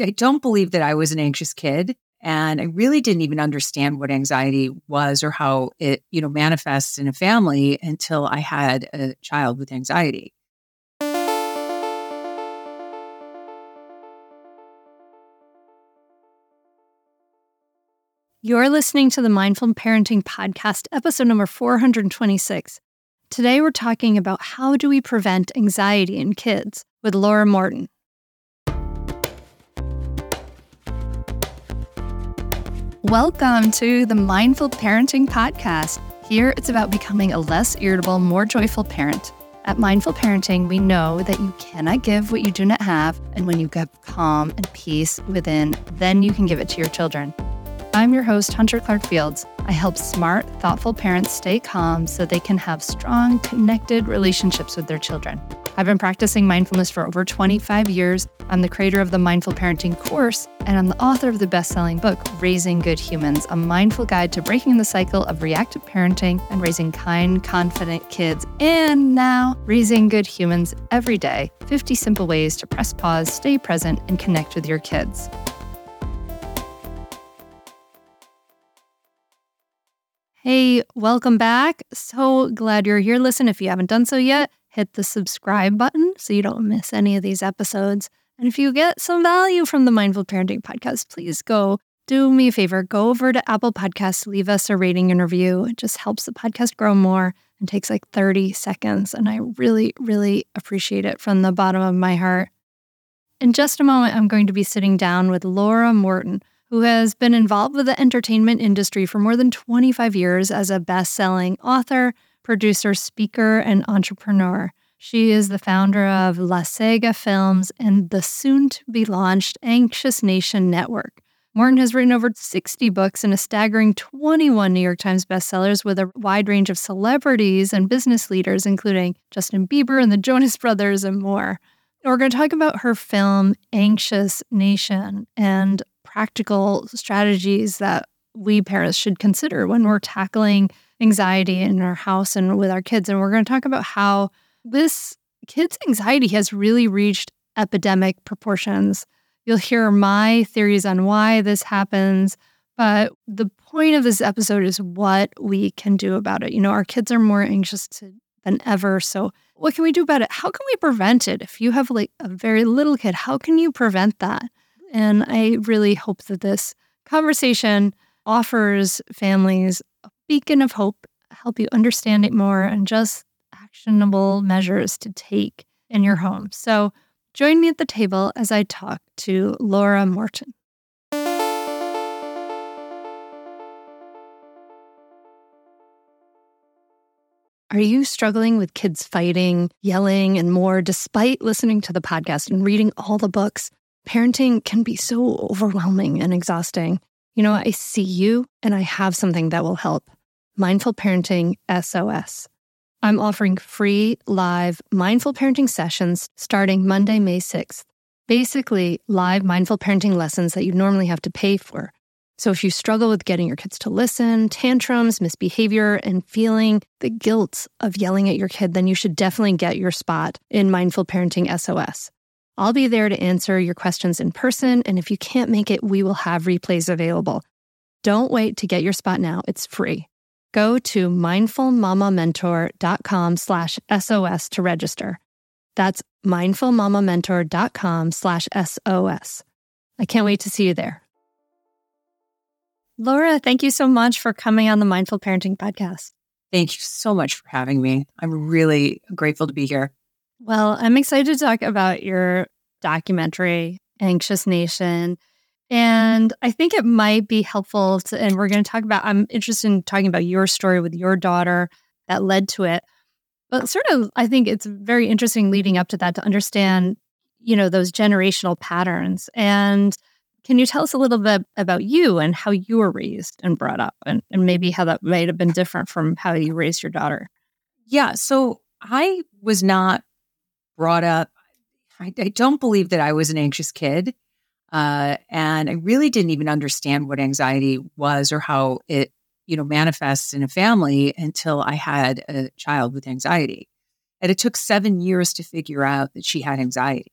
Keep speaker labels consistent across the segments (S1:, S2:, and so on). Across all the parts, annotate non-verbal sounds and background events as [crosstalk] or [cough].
S1: I don't believe that I was an anxious kid. And I really didn't even understand what anxiety was or how it, you know, manifests in a family until I had a child with anxiety.
S2: You're listening to the Mindful Parenting Podcast, episode number 426. Today, we're talking about how do we prevent anxiety in kids with Laura Morton. Welcome to the Mindful Parenting Podcast. Here, it's about becoming a less irritable, more joyful parent. At Mindful Parenting, we know that you cannot give what you do not have, and when you get calm and peace within, then you can give it to your children. I'm your host, Hunter Clarke-Fields. I help smart, thoughtful parents stay calm so they can have strong, connected relationships with their children. I've been practicing mindfulness for over 25 years. I'm the creator of the Mindful Parenting course, and I'm the author of the best selling book, Raising Good Humans, a mindful guide to breaking the cycle of reactive parenting and raising kind, confident kids. And now, Raising Good Humans every day 50 simple ways to press pause, stay present, and connect with your kids. Hey, welcome back. So glad you're here. Listen, if you haven't done so yet, hit the subscribe button so you don't miss any of these episodes. And if you get some value from the Mindful Parenting podcast, please go do me a favor. Go over to Apple Podcasts, leave us a rating and review. It just helps the podcast grow more and takes like 30 seconds. And I really, really appreciate it from the bottom of my heart. In just a moment, I'm going to be sitting down with Laura Morton who has been involved with the entertainment industry for more than 25 years as a best selling author, producer, speaker, and entrepreneur. She is the founder of Lasega Films and the soon to be launched Anxious Nation Network. Morton has written over 60 books and a staggering 21 New York Times bestsellers with a wide range of celebrities and business leaders, including Justin Bieber and the Jonas Brothers and more. We're going to talk about her film, Anxious Nation, and practical strategies that we parents should consider when we're tackling anxiety in our house and with our kids. And we're going to talk about how this kids' anxiety has really reached epidemic proportions. You'll hear my theories on why this happens. But the point of this episode is what we can do about it. You know, our kids are more anxious to, than ever. So, what can we do about it? How can we prevent it? If you have like a very little kid, how can you prevent that? And I really hope that this conversation offers families a beacon of hope, help you understand it more, and just actionable measures to take in your home. So join me at the table as I talk to Laura Morton. Are you struggling with kids fighting, yelling, and more despite listening to the podcast and reading all the books? Parenting can be so overwhelming and exhausting. You know, I see you and I have something that will help Mindful Parenting SOS. I'm offering free live mindful parenting sessions starting Monday, May 6th. Basically, live mindful parenting lessons that you normally have to pay for. So, if you struggle with getting your kids to listen, tantrums, misbehavior, and feeling the guilt of yelling at your kid, then you should definitely get your spot in Mindful Parenting SOS. I'll be there to answer your questions in person, and if you can't make it, we will have replays available. Don't wait to get your spot now. It's free. Go to mindfulmamamentor.com slash SOS to register. That's mindfulmamamentor.com slash SOS. I can't wait to see you there. Laura, thank you so much for coming on the Mindful Parenting Podcast.
S1: Thank you so much for having me. I'm really grateful to be here.
S2: Well, I'm excited to talk about your documentary, Anxious Nation. Mm-hmm. And I think it might be helpful to, and we're going to talk about, I'm interested in talking about your story with your daughter that led to it. But sort of, I think it's very interesting leading up to that to understand, you know, those generational patterns. And can you tell us a little bit about you and how you were raised and brought up, and, and maybe how that might have been different from how you raised your daughter?
S1: Yeah. So I was not brought up. I, I don't believe that I was an anxious kid. Uh, and I really didn't even understand what anxiety was or how it, you know, manifests in a family until I had a child with anxiety. And it took seven years to figure out that she had anxiety.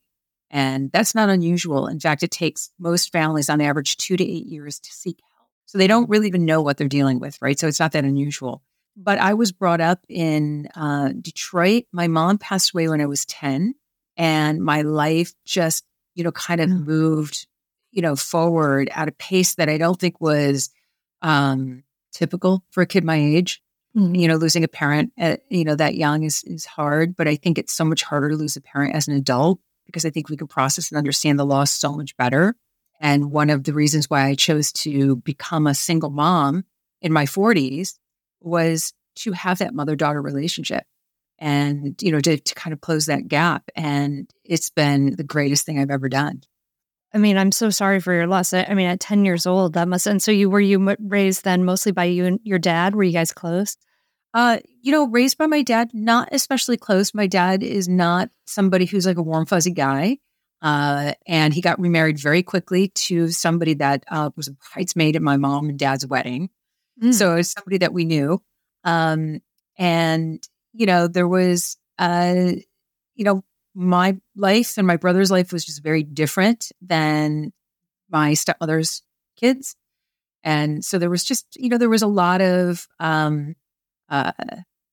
S1: And that's not unusual. In fact, it takes most families on average two to eight years to seek help. So they don't really even know what they're dealing with, right? So it's not that unusual. But I was brought up in uh, Detroit. My mom passed away when I was 10, and my life just, you know, kind of
S2: Mm.
S1: moved, you know, forward at a pace that I don't think was um, typical for a kid my age
S2: Mhm.
S1: you know losing a parent at, you know that young is is hard but i think it's so much harder to lose a parent as an adult because i think we can process and understand the loss so much better and one of the reasons why i chose to become a single mom in my 40s was to have that mother daughter relationship and you know to, to kind of close that gap and it's been the greatest thing i've ever done
S2: I mean, I'm so sorry for your loss. I I mean, at 10 years old, that must, and so you were you raised then mostly by you and your dad? Were you guys close?
S1: Uh, you know, raised by my dad, not especially close. My dad is not somebody who's like a warm, fuzzy guy. Uh, and he got remarried very quickly to somebody that uh, was a bridesmaid at my mom and dad's wedding.
S2: Mm.
S1: So it's somebody that we knew. Um, and, you know, there was, uh, you know, my life and my brother's life was just very different than my stepmother's kids. And so there was just, you know, there was a lot of, um, uh,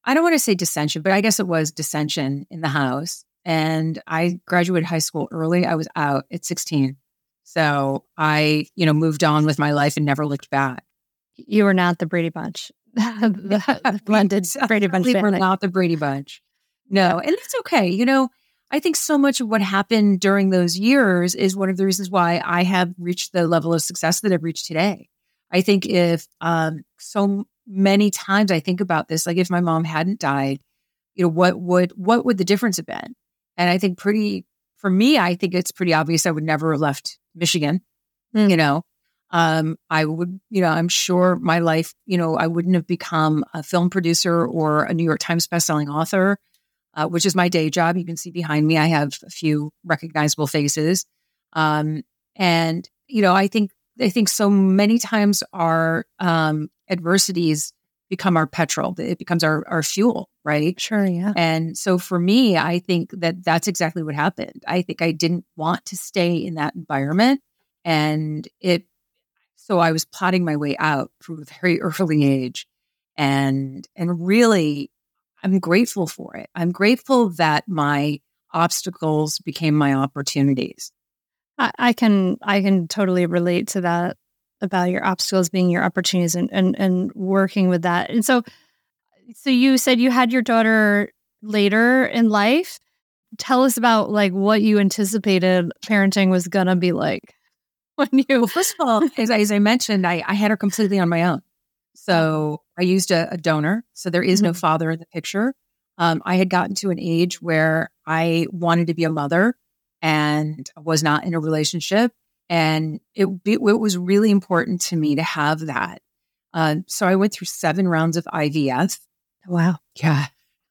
S1: I don't want to say dissension, but I guess it was dissension in the house. And I graduated high school early. I was out at 16. So I, you know, moved on with my life and never looked back.
S2: You were not the Brady Bunch, [laughs] [laughs] the, the blended Brady Bunch
S1: We're not the Brady Bunch. No, and it's okay. You know, I think so much of what happened during those years is one of the reasons why I have reached the level of success that I've reached today. I think if um, so many times I think about this, like if my mom hadn't died, you know, what would what would the difference have been? And I think pretty for me, I think it's pretty obvious I would never have left Michigan.
S2: Mm.
S1: You know, um, I would, you know, I'm sure my life, you know, I wouldn't have become a film producer or a New York Times bestselling author, uh, which is my day job. You can see behind me, I have a few recognizable faces. Um, and, you know, I think, I think so many times our um, adversities become our petrol. It becomes our, our fuel, right?
S2: Sure, yeah.
S1: And so for me, I think that that's exactly what happened. I think I didn't want to stay in that environment. And it, so I was plotting my way out from a very [laughs] early age. And, and really, I'm grateful for it. I'm grateful that my obstacles became my opportunities.
S2: I, I can I can totally relate to that about your obstacles being your opportunities and, and and working with that. And so so you said you had your daughter later in life. Tell us about like what you anticipated parenting was gonna be like [laughs] when you
S1: Well, first of all, as, I- as I mentioned, I, I had her completely on my own. So I used a, a donor. So there is no father in the picture. Um, I had gotten to an age where I wanted to be a mother and was not in a relationship. And it, be- it was really important to me to have that. Uh, so I went through seven rounds of IVF.
S2: Wow.
S1: Yeah,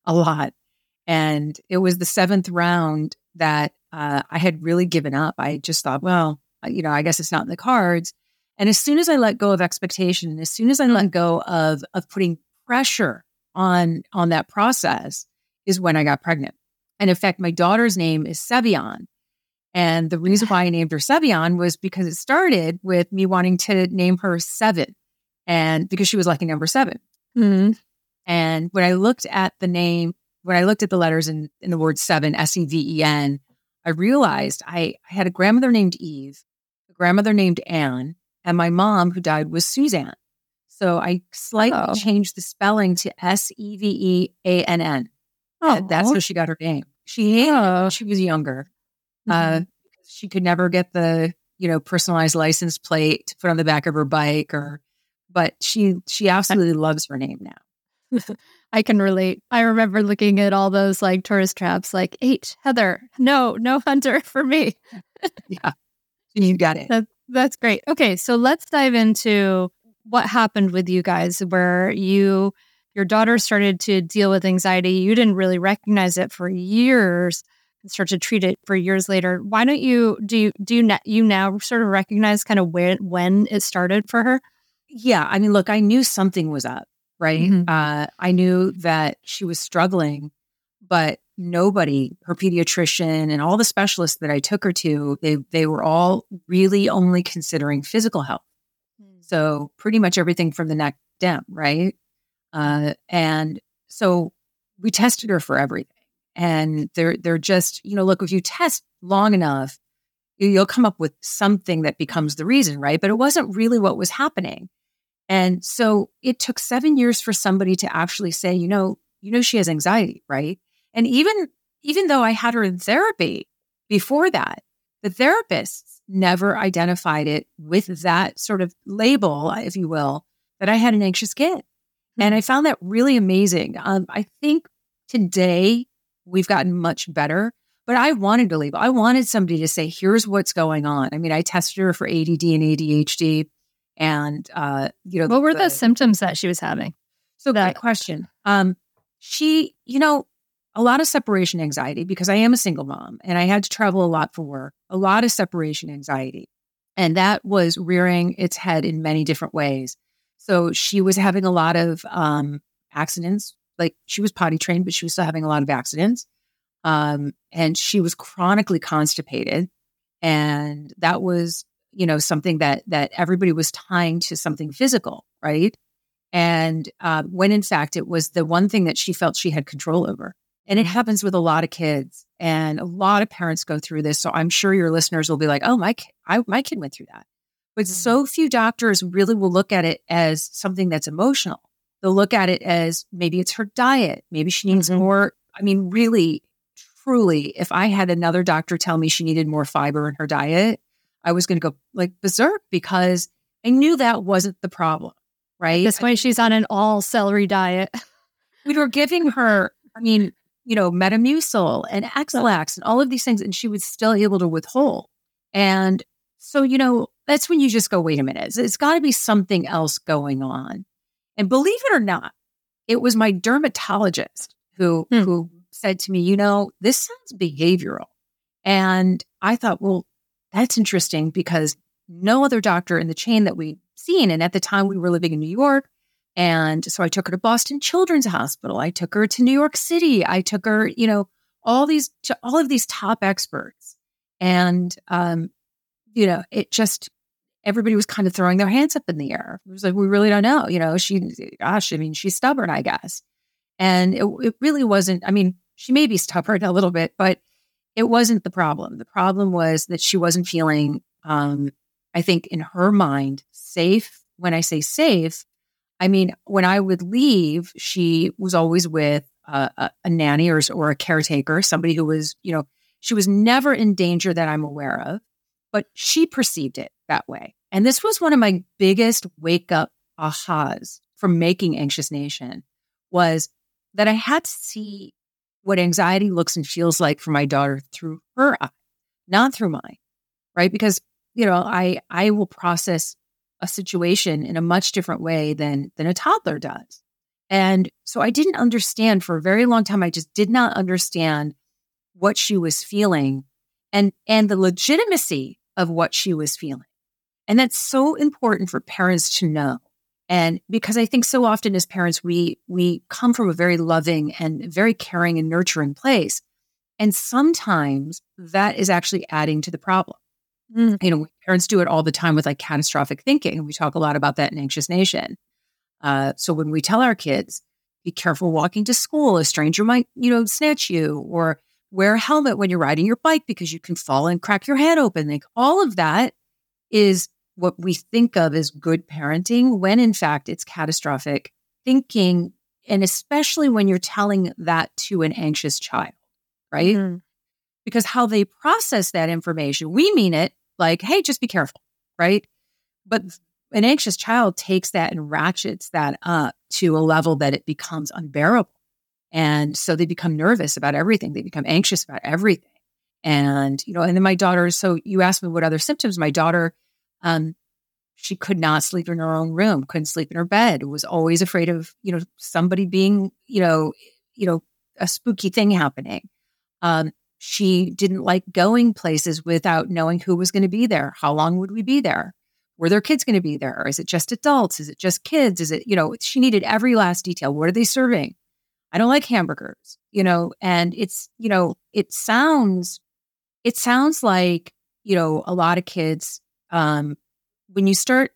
S1: a lot. And it was the seventh round that uh, I had really given up. I just thought, well, you know, I guess it's not in the cards. And as soon as I let go of expectation, and as soon as I let go of of putting pressure on on that process, is when I got pregnant. And in fact, my daughter's name is Seveann. And the reason [laughs] why I named her Seveann was because it started with me wanting to name her Seven, and because she was lucky number seven.
S2: Mhm.
S1: And when I looked at the name, when I looked at the letters in, in the word seven, S E V E N, I realized I, I had a grandmother named Eve, a grandmother named Anne, and my mom, who died, was Suzanne. So I slightly
S2: Oh.
S1: changed the spelling to S E V E A N N. That's
S2: Oh.
S1: how she got her name. She hated
S2: Oh.
S1: she was younger.
S2: Mhm.
S1: Uh, she could never get the you know personalized license plate to put on the back of her bike, or but she she [laughs] absolutely loves her name now.
S2: I can relate. I remember looking at all those like tourist traps, like H Heather. No, no Hunter [laughs] for me.
S1: Yeah, you got it.
S2: That, that's great. Okay, so let's dive into what happened with you guys where you your daughter started to deal with anxiety. You didn't really recognize it for years and start to treat it for years later. Why don't you do you do you, na- you now sort of recognize kind of where when it started for her?
S1: Yeah, I mean, look, I knew something was up, right?
S2: Mhm.
S1: Uh, I knew that she was struggling, but nobody, her pediatrician and all the specialists that I took her to, they they were all really only considering physical health. Hmm. So pretty much everything from the neck down, right? Uh, and so we tested her for everything. And they're they're just, you know, look, if you test long enough, you'll come up with something that becomes the reason, right? But it wasn't really what was happening. And so it took seven years for somebody to actually say, you know, you know, she has anxiety, right? And even even though I had her in therapy before that, the therapists never identified it with that sort of label, if you will, that I had an anxious kid. And I found that really amazing. Um, I think today we've gotten much better, but I wanted to label. I wanted somebody to say, here's what's going on. I mean, I tested her for ADD and ADHD. And, uh, you know,
S2: what were the, the symptoms that she was having?
S1: So, that question. [laughs] Um, she, you know, a lot of separation anxiety because I am a single mom and I had to travel a lot for work, a lot of separation anxiety. And that was rearing its head in many different ways. So she was having a lot of um, accidents. Like she was potty trained, but she was still having a lot of accidents. Um, and she was chronically constipated. And that was, you know, something that that everybody was tying to something physical, right? And uh, when in fact it was the one thing that she felt she had control over. And it happens with a lot of kids, and a lot of parents go through this. So I'm sure your listeners will be like, "Oh, my, I, my kid went through that." But mm-hmm. so few doctors really will look at it as something that's emotional. They'll look at it as maybe it's her diet, maybe she needs mm-hmm. more. I mean, really, truly, if I had another doctor tell me she needed more fiber in her diet, I was going to go like berserk because I knew that wasn't the problem right?
S2: This way she's on an all celery diet. [laughs]
S1: we were giving her, I mean, you know, Metamucil and Ex-Lax and all of these things, and she was still able to withhold. And so, you know, that's when you just go, wait a minute, it's, it's got to be something else going on. And believe it or not, it was my dermatologist who hmm. who said to me, you know, this sounds behavioral. And I thought, well, that's interesting because no other doctor in the chain that we'd seen. And at the time, we were living in New York. And so I took her to Boston Children's Hospital. I took her to New York City. I took her, you know, all these to all of these top experts. And um, you know, it just everybody was kind of throwing their hands up in the air. It was like, we really don't know. You know, she gosh, I mean, she's stubborn, I guess. And it, it really wasn't, I mean, she may be stubborn a little bit, but it wasn't the problem. The problem was that she wasn't feeling um, I think in her mind, safe. When I say safe, I mean, when I would leave, she was always with a, a, nanny or, or a caretaker, somebody who was, you know, she was never in danger that I'm aware of, but she perceived it that way. And this was one of my biggest wake up ahas from making Anxious Nation was that I had to see what anxiety looks and feels like for my daughter through her eye, not through mine, right? Because you know, I I will process a situation in a much different way than than a toddler does. And so I didn't understand for a very long time I just did not understand what she was feeling and and the legitimacy of what she was feeling. And that's so important for parents to know. And because I think so often as parents we we come from a very loving and very caring and nurturing place. And sometimes that is actually adding to the problem. Mm. You know, parents do it all the time with like catastrophic thinking. We talk a lot about that in Anxious Nation. Uh, so when we tell our kids, be careful walking to school, a stranger might, you know, snatch you, or wear a helmet when you're riding your bike because you can fall and crack your head open. Like all of that is what we think of as good parenting when in fact it's catastrophic thinking. And especially when you're telling that to an anxious child, right? Mm-hmm because how they process that information, we mean it like, hey, just be careful, right? But an anxious child takes that and ratchets that up to a level that it becomes unbearable. And so they become nervous about everything. They become anxious about everything. And, you know, and then my daughter, so you asked me what other symptoms. My daughter, um, she could not sleep in her own room, couldn't sleep in her bed, was always afraid of, you know, somebody being, you know, you know, a spooky thing happening. Um, she didn't like going places without knowing who was going to be there. How long would we be there? Were there kids going to be there? Is it just adults? Is it just kids? Is it, you know, she needed every last detail. What are they serving? I don't like hamburgers, you know, and it's, you know, it sounds, it sounds like, you know, a lot of kids, um, when you start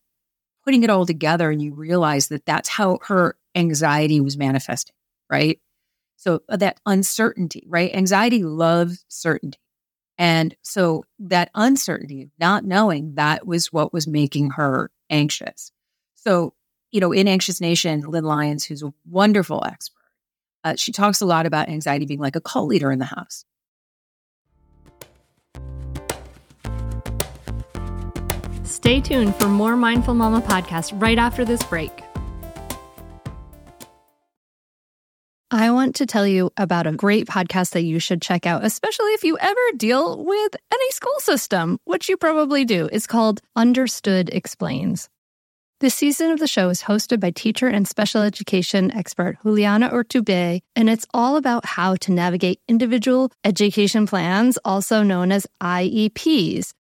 S1: putting it all together and you realize that that's how her anxiety was manifesting, right? So uh, that uncertainty, right? Anxiety loves certainty. And so that uncertainty, not knowing that was what was making her anxious. So, you know, in Anxious Nation, Lynn Lyons, who's a wonderful expert, uh, she talks a lot about anxiety being like a cult leader in the house.
S2: Stay tuned for more Mindful Mama podcast right after this break. I want to tell you about a great podcast that you should check out, especially if you ever deal with any school system, which you probably do. It's called Understood Explains. This season of the show is hosted by teacher and special education expert Juliana Urtubey, and it's all about how to navigate individual education plans, also known as IEPs.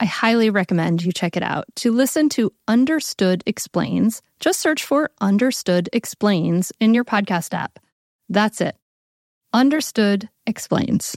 S2: I highly recommend you check it out. To listen to Understood Explains, just search for Understood Explains in your podcast app. That's it. Understood Explains.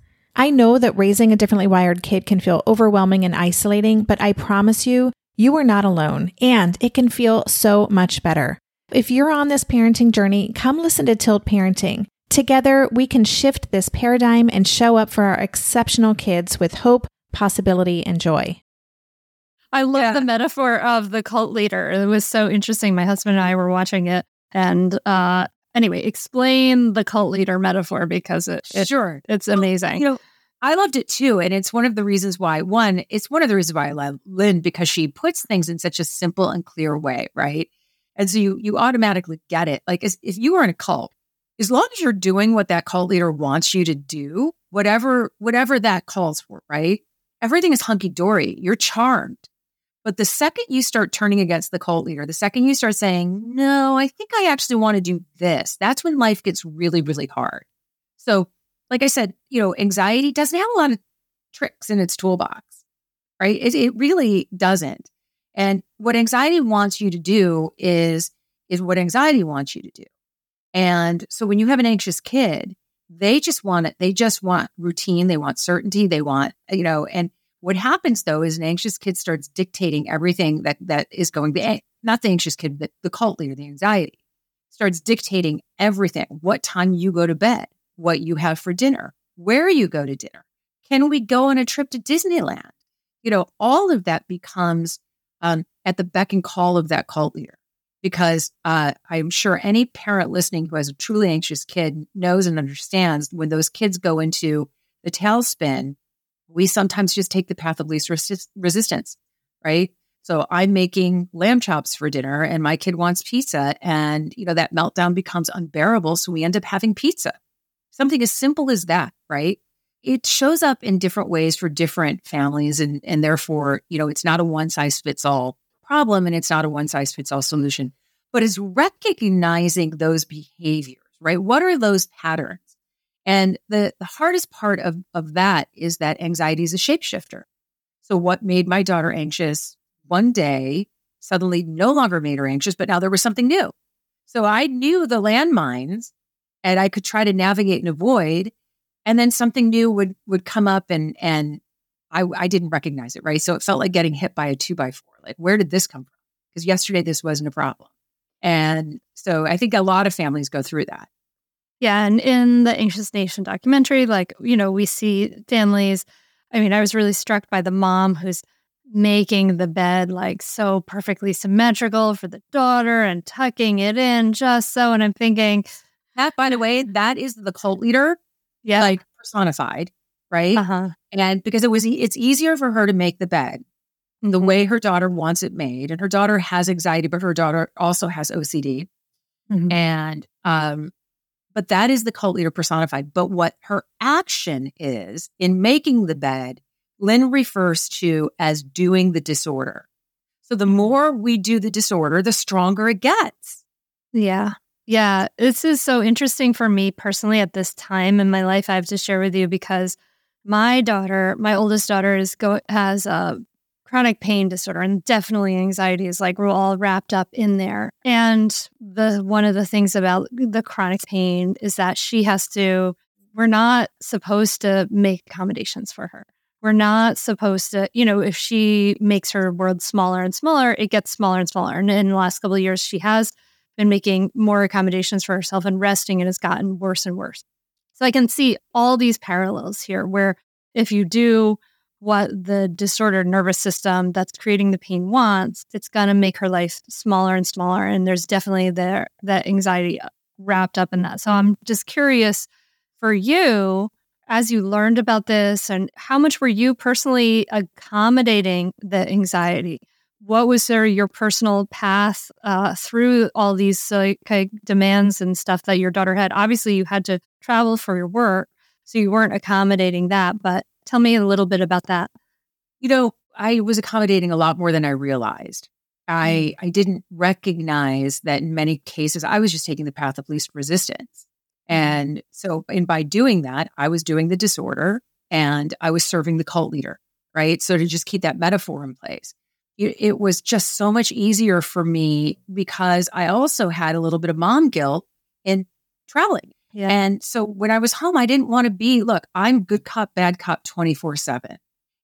S3: I know that raising a differently wired kid can feel overwhelming and isolating, but I promise you, you are not alone, and it can feel so much better. If you're on this parenting journey, come listen to Tilt Parenting. Together, we can shift this paradigm and show up for our exceptional kids with hope, possibility, and joy.
S2: I love yeah. the metaphor of the cult leader. It was so interesting. My husband and I were watching it, and uh, anyway, explain the cult leader metaphor because it, it
S1: sure
S2: it's amazing.
S1: You know, I loved it too, and it's one of the reasons why. One, it's one of the reasons why I love Lynn because she puts things in such a simple and clear way, right? And so you you automatically get it. Like as, if you are in a cult, as long as you're doing what that cult leader wants you to do, whatever whatever that calls for, right? Everything is hunky dory. You're charmed. But the second you start turning against the cult leader, the second you start saying, no, I think I actually want to do this, that's when life gets really, really hard. So, like I said, you know, anxiety doesn't have a lot of tricks in its toolbox, right? It, it really doesn't. And what anxiety wants you to do is, is what anxiety wants you to do. And so when you have an anxious kid, they just want it. They just want routine. They want certainty. They want, you know, and what happens though is an anxious kid starts dictating everything that that is going to not the anxious kid, but the cult leader, the anxiety starts dictating everything. What time you go to bed, what you have for dinner, where you go to dinner. Can we go on a trip to Disneyland? You know, all of that becomes um, at the beck and call of that cult leader because uh, I'm sure any parent listening who has a truly anxious kid knows and understands when those kids go into the tailspin, we sometimes just take the path of least resist- resistance, right? So I'm making lamb chops for dinner and my kid wants pizza and you know that meltdown becomes unbearable so we end up having pizza. Something as simple as that, right? It shows up in different ways for different families and and therefore, you know, it's not a one size fits all problem and it's not a one size fits all solution, but it's recognizing those behaviors, right? What are those patterns? And the, the hardest part of, of that is that anxiety is a shapeshifter. So, what made my daughter anxious one day suddenly no longer made her anxious, but now there was something new. So, I knew the landmines and I could try to navigate and avoid. And then something new would would come up and and I, I didn't recognize it, right? So it felt like getting hit by a two by four. Like, where did this come from? Because yesterday this wasn't a problem. And so I think a lot of families go through that.
S2: Yeah. And in the Anxious Nation documentary, like, you know, we see families. I mean, I was really struck by the mom who's making the bed like so perfectly symmetrical for the daughter and tucking it in just so. And I'm thinking,
S1: that, by the way, that is the cult leader,
S2: yeah,
S1: like personified, right?
S2: uh-huh.
S1: And because it was, it's easier for her to make the bed the
S2: Mhm.
S1: way her daughter wants it made, and her daughter has anxiety, but her daughter also has OCD,
S2: Mhm.
S1: and um, but that is the cult leader personified. But what her action is in making the bed, Lynn refers to as doing the disorder. So the more we do the disorder, the stronger it gets.
S2: Yeah. Yeah. This is so interesting for me personally at this time in my life. I have to share with you because my daughter, my oldest daughter, is go has a chronic pain disorder and definitely anxiety is like we're all wrapped up in there. And the one of the things about the chronic pain is that she has to we're not supposed to make accommodations for her. We're not supposed to, you know, if she makes her world smaller and smaller, it gets smaller and smaller. And in the last couple of years, she has been making more accommodations for herself and resting, and it's gotten worse and worse. So I can see all these parallels here where if you do what the disordered nervous system that's creating the pain wants, it's going to make her life smaller and smaller. And there's definitely there that anxiety wrapped up in that. So I'm just curious for you as you learned about this and how much were you personally accommodating the anxiety? What was there your personal path uh, through all these uh, demands and stuff that your daughter had? Obviously, you had to travel for your work, so you weren't accommodating that. But tell me a little bit about that.
S1: You know, I was accommodating a lot more than I realized. Mm-hmm. I I didn't recognize that in many cases I was just taking the path of least resistance. Mm-hmm. And so and by doing that, I was doing the disorder and I was serving the cult leader, right? So to just keep that metaphor in place. It, it was just so much easier for me because I also had a little bit of mom guilt in traveling.
S2: Yeah.
S1: And so when I was home, I didn't want to be, look, I'm good cop, bad cop 24 7.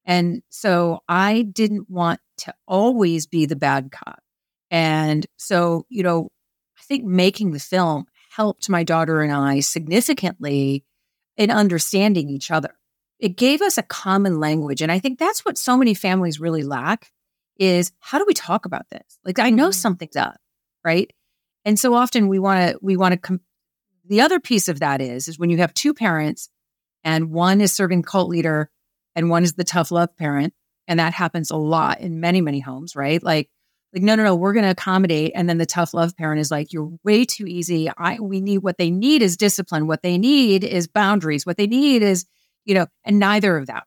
S1: And so I didn't want to always be the bad cop. And so, you know, I think making the film helped my daughter and I significantly in understanding each other. It gave us a common language. And I think that's what so many families really lack is how do we talk about this? Like I know
S2: Mhm.
S1: something's up, right? And so often we want to we want to com- the other piece of that is is when you have two parents and one is serving cult leader and one is the tough love parent and that happens a lot in many many homes right? Like like no no no we're going to accommodate and then the tough love parent is like you're way too easy. I we need what they need is discipline. What they need is boundaries. What they need is you know and neither of that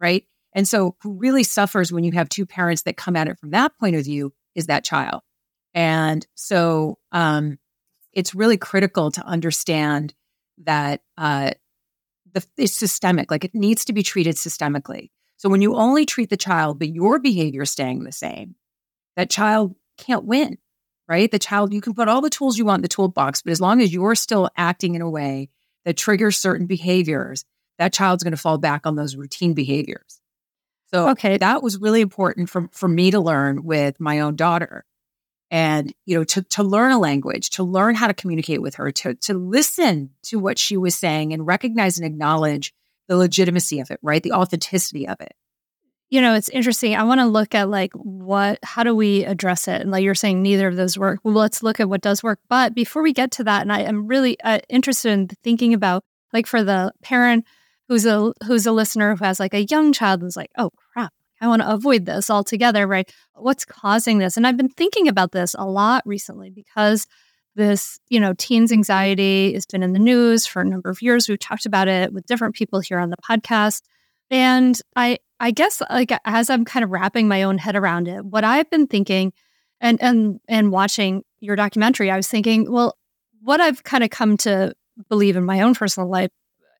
S1: right? And so who really suffers when you have two parents that come at it from that point of view is that child. And so um it's really critical to understand that uh, the, it's systemic. Like it needs to be treated systemically. So when you only treat the child, but your behavior is staying the same, that child can't win, right? The child, you can put all the tools you want in the toolbox, but as long as you're still acting in a way that triggers certain behaviors, that child's going to fall back on those routine behaviors. So
S2: Okay.
S1: that was really important for, for me to learn with my own daughter. And, you know, to, to learn a language, to learn how to communicate with her, to, to listen to what she was saying and recognize and acknowledge the legitimacy of it, right? The authenticity of it.
S2: you know, it's interesting. I want to look at like what, how do we address it? And like you're saying, neither of those work. Well, let's look at what does work. But before we get to that, and I am really uh, interested in thinking about like for the parent who's a who's a listener who has like a young child who's like, oh crap, I want to avoid this altogether, right? What's causing this? And I've been thinking about this a lot recently because this, you know, teens anxiety has been in the news for a number of years. We've talked about it with different people here on the podcast. And I I guess like as I'm kind of wrapping my own head around it, what I've been thinking and and and watching your documentary, I was thinking, well, what I've kind of come to believe in my own personal life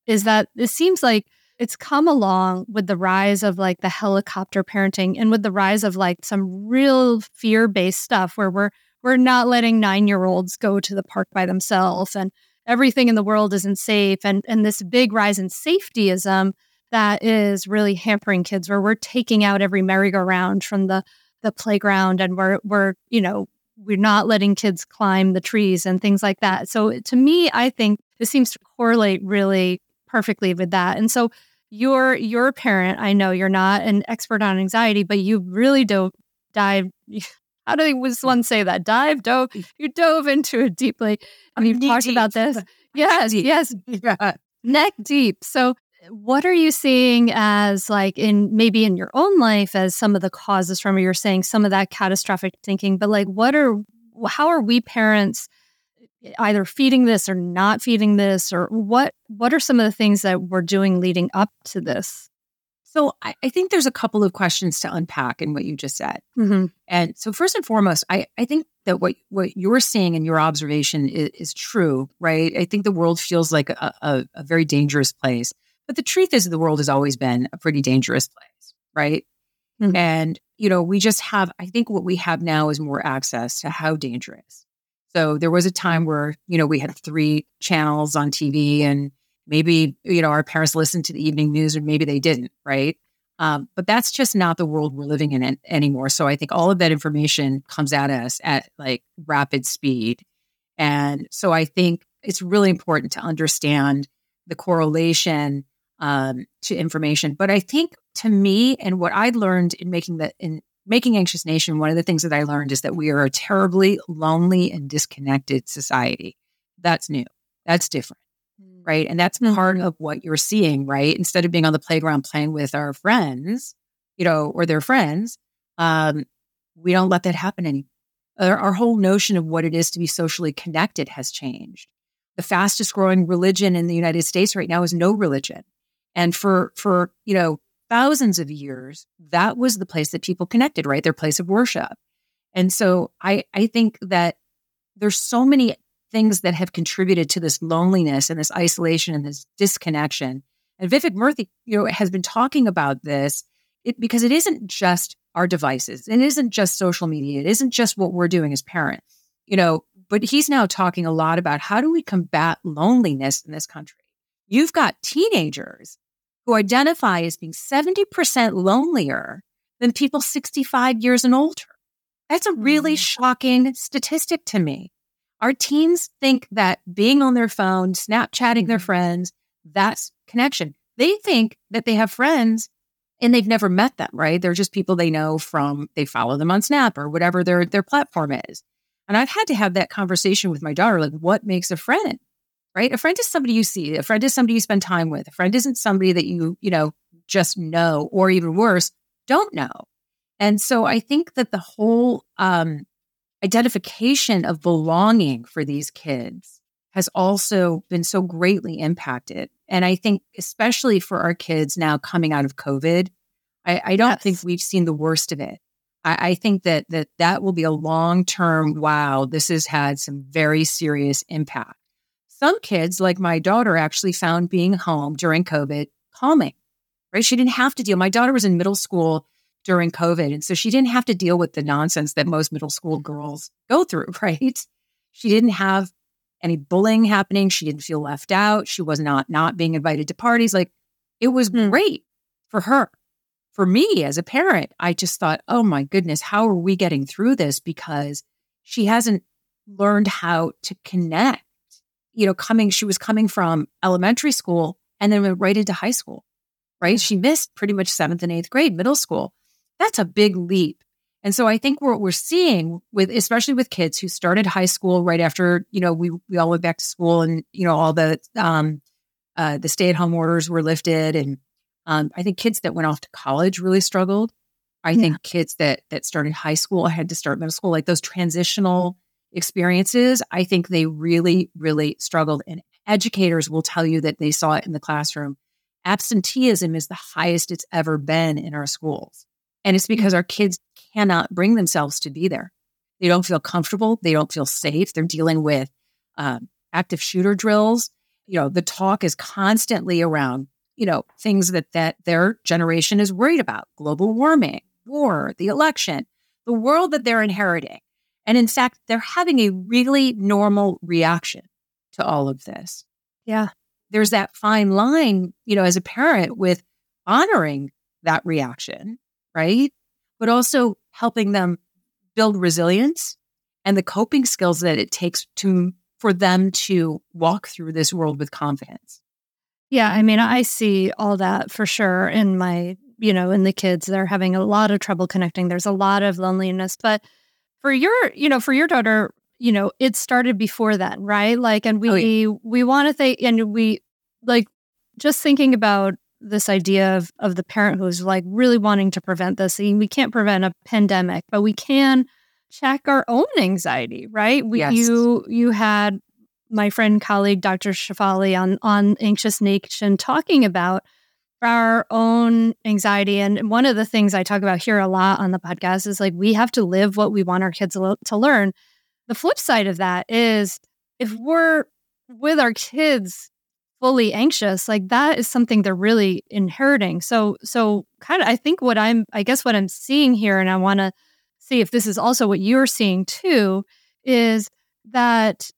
S2: is that it seems like it's come along with the rise of like the helicopter parenting and with the rise of like some real fear-based stuff where we're we're not letting 9-year-olds go to the park by themselves and everything in the world isn't safe and and this big rise in safetyism that is really hampering kids where we're taking out every merry-go-round from the the playground and we're we're you know we're not letting kids climb the trees and things like that. So to me i think this seems to correlate really perfectly with that. And so you're you're a parent i know you're not an expert on anxiety but you really dove dive [laughs] how do I was one say that dive dove you dove into it deeply and you've talked about this [laughs] yes
S1: Deep.
S2: yes
S1: Yeah.
S2: neck deep. So, what are you seeing as like in maybe in your own life as some of the causes from you're saying some of that catastrophic thinking, but like what are how are we parents either feeding this or not feeding this or what what are some of the things that we're doing leading up to this?
S1: So I, I think there's a couple of questions to unpack in what you just said.
S2: Mm-hmm.
S1: And so first and foremost, I, I think that what what you're seeing in your observation is, is true, right? I think the world feels like a, a, a very dangerous place. But the truth is the world has always been a pretty dangerous place, right?
S2: Mhm.
S1: And, you know, we just have, I think what we have now is more access to how dangerous. So there was a time where, you know, we had three channels on TV and maybe, you know, our parents listened to the evening news or maybe they didn't, right? Um, but that's just not the world we're living in anymore. So I think all of that information comes at us at like rapid speed. And so I think it's really important to understand the correlation um, to information. But I think to me, and what I learned in making the in making Anxious Nation, one of the things that I learned is that we are a terribly lonely and disconnected society. That's new. That's different right? And that's part of what you're seeing, right? Instead of being on the playground playing with our friends, you know, or their friends, um, we don't let that happen anymore. Our, our whole notion of what it is to be socially connected has changed. The fastest growing religion in the United States right now is no religion, and for for you know thousands of years, that was the place that people connected, right? Their place of worship. And so I I think that there's so many things that have contributed to this loneliness and this isolation and this disconnection. And Vivek Murthy, you know, has been talking about this it, because it isn't just our devices. It isn't just social media. It isn't just what we're doing as parents, you know, but he's now talking a lot about how do we combat loneliness in this country? You've got teenagers who identify as being 70% lonelier than people 65 years and older. That's a really
S2: Mhm.
S1: shocking statistic to me. Our teens think that being on their phone, Snapchatting their friends, that's connection. They think that they have friends and they've never met them, right? They're just people they know from they follow them on Snap or whatever their their platform is. And I've had to have that conversation with my daughter like what makes a friend? Right? A friend is somebody you see, a friend is somebody you spend time with. A friend isn't somebody that you, you know, just know or even worse, don't know. And so I think that the whole um identification of belonging for these kids has also been so greatly impacted. And I think, especially for our kids now coming out of COVID, I, I don't think we've seen the worst of it. I, I think that that that will be a long term. Wow, this has had some very serious impact. Some kids, like my daughter, actually found being home during COVID calming. Right? She didn't have to deal. My daughter was in middle school during COVID, and so she didn't have to deal with the nonsense that most middle school girls go through. [laughs] Right? She didn't have any bullying happening. She didn't feel left out. She was not not being invited to parties. Like it was
S2: Hmm.
S1: great for her. For me as a parent, I just thought, oh my goodness, how are we getting through this? Because she hasn't learned how to connect. You know, coming, she was coming from elementary school and then went right into high school, right? She missed pretty much seventh and eighth grade, middle school. That's a big leap. And so I think what we're seeing with, especially with kids who started high school right after, you know, we we all went back to school and you know all the um, uh, the stay at home orders were lifted, and um, I think kids that went off to college really struggled. I think kids that that started high school had to start middle school, like those transitional experiences. I think they really, really struggled, and educators will tell you that they saw it in the classroom. Absenteeism is the highest it's ever been in our schools. And it's because our kids cannot bring themselves to be there. They don't feel comfortable. They don't feel safe. They're dealing with um, active shooter drills. You know, the talk is constantly around, you know, things that that their generation is worried about: global warming, war, the election, the world that they're inheriting. And in fact, they're having a really normal reaction to all of this.
S2: Yeah.
S1: There's that fine line, you know, as a parent with honoring that reaction right? But also helping them build resilience and the coping skills that it takes to for them to walk through this world with confidence.
S2: Yeah, I mean, I see all that for sure in my, you know, in the kids. They're having a lot of trouble connecting. There's a lot of loneliness. But for your, you know, for your daughter, you know, it started before then, right? Like, and we
S1: Oh, yeah.
S2: we want to think, and we like just thinking about this idea of of the parent who's like really wanting to prevent this. And we can't prevent a pandemic, but we can check our own anxiety, right? We,
S1: Yes.
S2: You you had my friend colleague Dr. Shefali on on Anxious Nation talking about our own anxiety and one of the things I talk about here a lot on the podcast is like we have to live what we want our kids to learn. The flip side of that is if we're with our kids fully anxious like that is something they're really inheriting so so kind of i think what i'm i guess what i'm seeing here and i want to see if this is also what you're seeing too is that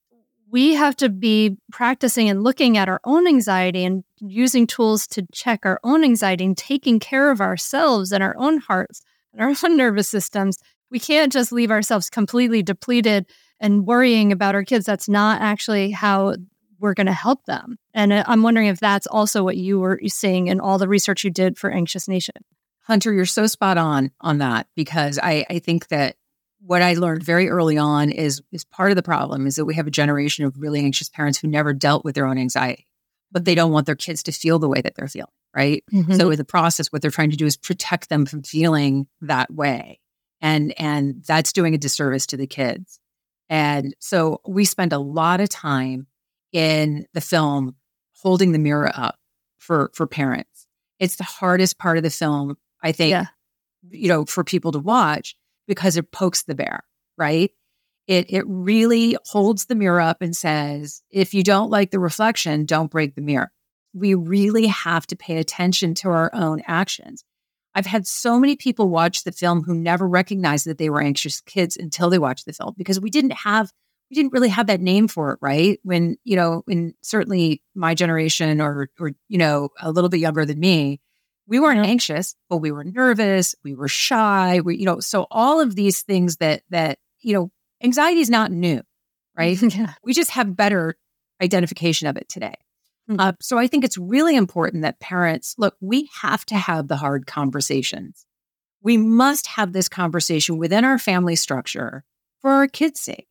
S2: we have to be practicing and looking at our own anxiety and using tools to check our own anxiety and taking care of ourselves and our own hearts and our [laughs] own nervous systems we can't just leave ourselves completely depleted and worrying about our kids that's not actually how we're going to help them. And uh, I'm wondering if that's also what you were seeing in all the research you did for Anxious Nation.
S1: Hunter, you're so spot on on that because I, I think that what I learned very early on is is part of the problem is that we have a generation of really anxious parents who never dealt with their own anxiety, but they don't want their kids to feel the way that they're feeling, right? Mm-hmm. So in the process, what they're trying to do is protect them from feeling that way. And and that's doing a disservice to the kids. And so we spend a lot of time in the film holding the mirror up for for parents. It's the hardest part of the film, I think,
S2: Yeah.
S1: you know, for people to watch because it pokes the bear, right? It it really holds the mirror up and says, if you don't like the reflection, don't break the mirror. We really have to pay attention to our own actions. I've had so many people watch the film who never recognized that they were anxious kids until they watched the film because we didn't have we didn't really have that name for it, right? When, you know, in certainly my generation or or you know, a little bit younger than me, we weren't anxious, but we were nervous, we were shy, we you know, so all of these things that that, you know, anxiety is not new, right?
S2: yeah.
S1: we just have better identification of it today.
S2: Mhm.
S1: Uh, so I think it's really important that parents look, we have to have the hard conversations. We must have this conversation within our family structure for our kids' sake.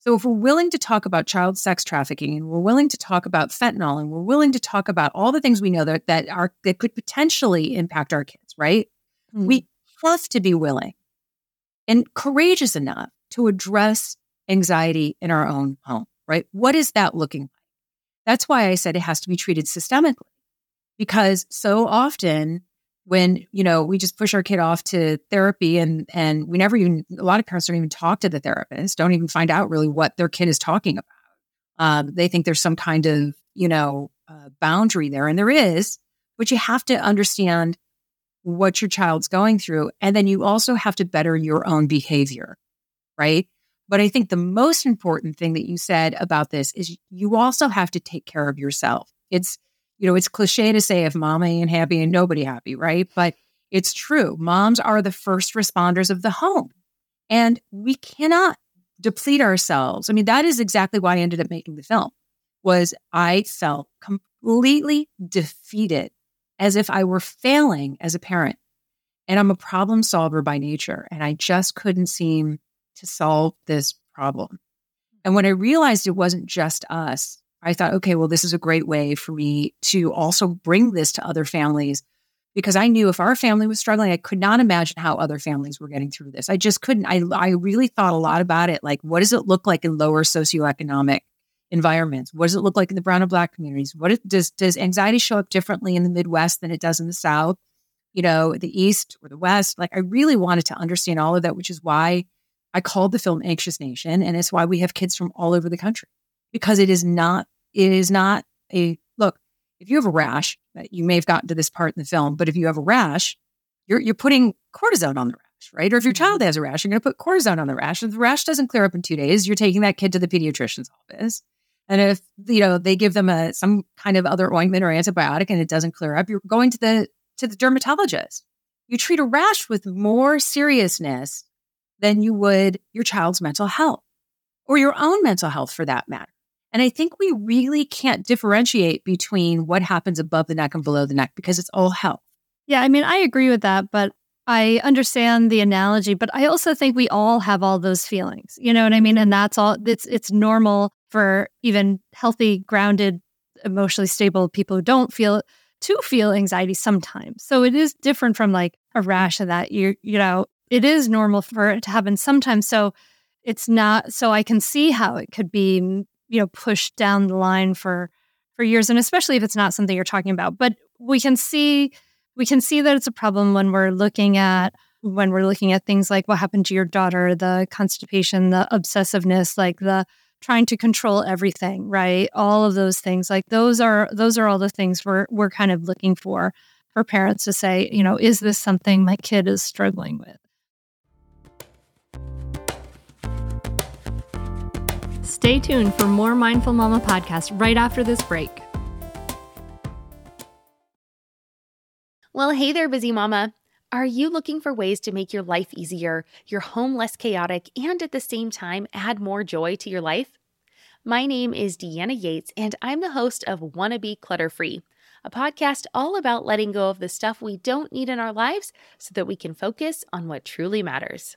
S1: So if we're willing to talk about child sex trafficking and we're willing to talk about fentanyl and we're willing to talk about all the things we know that that are that could potentially impact our kids, right?
S2: Mm.
S1: We have to be willing and courageous enough to address anxiety in our own home, right? What is that looking like? That's why I said it has to be treated systemically. Because so often when, you know, we just push our kid off to therapy and and we never even a lot of parents don't even talk to the therapist, don't even find out really what their kid is talking about. Um, they think there's some kind of, you know, uh, boundary there, and there is, but you have to understand what your child's going through. And then you also have to better your own behavior, right? But I think the most important thing that you said about this is you also have to take care of yourself. It's, you know, it's cliche to say if mama ain't happy and nobody happy, right? But it's true. Moms are the first responders of the home. And we cannot deplete ourselves. I mean, that is exactly why I ended up making the film. Was I felt completely defeated as if I were failing as a parent. And I'm a problem solver by nature, and I just couldn't seem to solve this problem. And mm-hmm. when I realized it wasn't just us, I thought, okay, well, this is a great way for me to also bring this to other families because I knew if our family was struggling, I could not imagine how other families were getting through this. I just couldn't. I, I really thought a lot about it. Like, what does it look like in lower socioeconomic environments? What does it look like in the brown and black communities? What it, does does anxiety show up differently in the Midwest than it does in the South? You know, the East or the West? Like, I really wanted to understand all of that, which is why I called the film Anxious Nation, and it's why we have kids from all over the country because it is not it is not a look if you have a rash, uh, you may have gotten to this part in the film, but if you have a rash, you're you're putting cortisone on the rash, right? Or if your child mm-hmm. has a rash, you're going to put cortisone on the rash. If the rash doesn't clear up in two days, you're taking that kid to the pediatrician's office. And if you know they give them a some kind of other ointment or antibiotic and it doesn't clear up, you're going to the to the dermatologist. You treat a rash with more seriousness than you would your child's mental health or your own mental health for that matter. And I think we really can't differentiate between what happens above the neck and below the neck because it's all health.
S2: Yeah, I mean, I agree with that, but I understand the analogy, but I also think we all have all those feelings. You know what I mean? And that's all it's it's normal for even healthy, grounded, emotionally stable people who don't feel to feel anxiety sometimes. So it is different from like a rash of that. You you know, it is normal for it to happen sometimes. So it's not so I can see how it could be mm, you know pushed down the line for for years and especially if it's not something you're talking about but we can see we can see that it's a problem when we're looking at when we're looking at things like what happened to your daughter the constipation the obsessiveness like the trying to control everything right all of those things like those are those are all the things we're we're kind of looking for for parents to say you know is this something my kid is struggling with Stay tuned for more Mindful Mama podcast right after this break.
S4: Well, hey there, busy mama. Are you looking for ways to make your life easier, your home less chaotic, and at the same time add more joy to your life? My name is Deanna Yates, and I'm the host of Wanna Be Clutter Free, a podcast all about letting go of the stuff we don't need in our lives so that we can focus on what truly matters.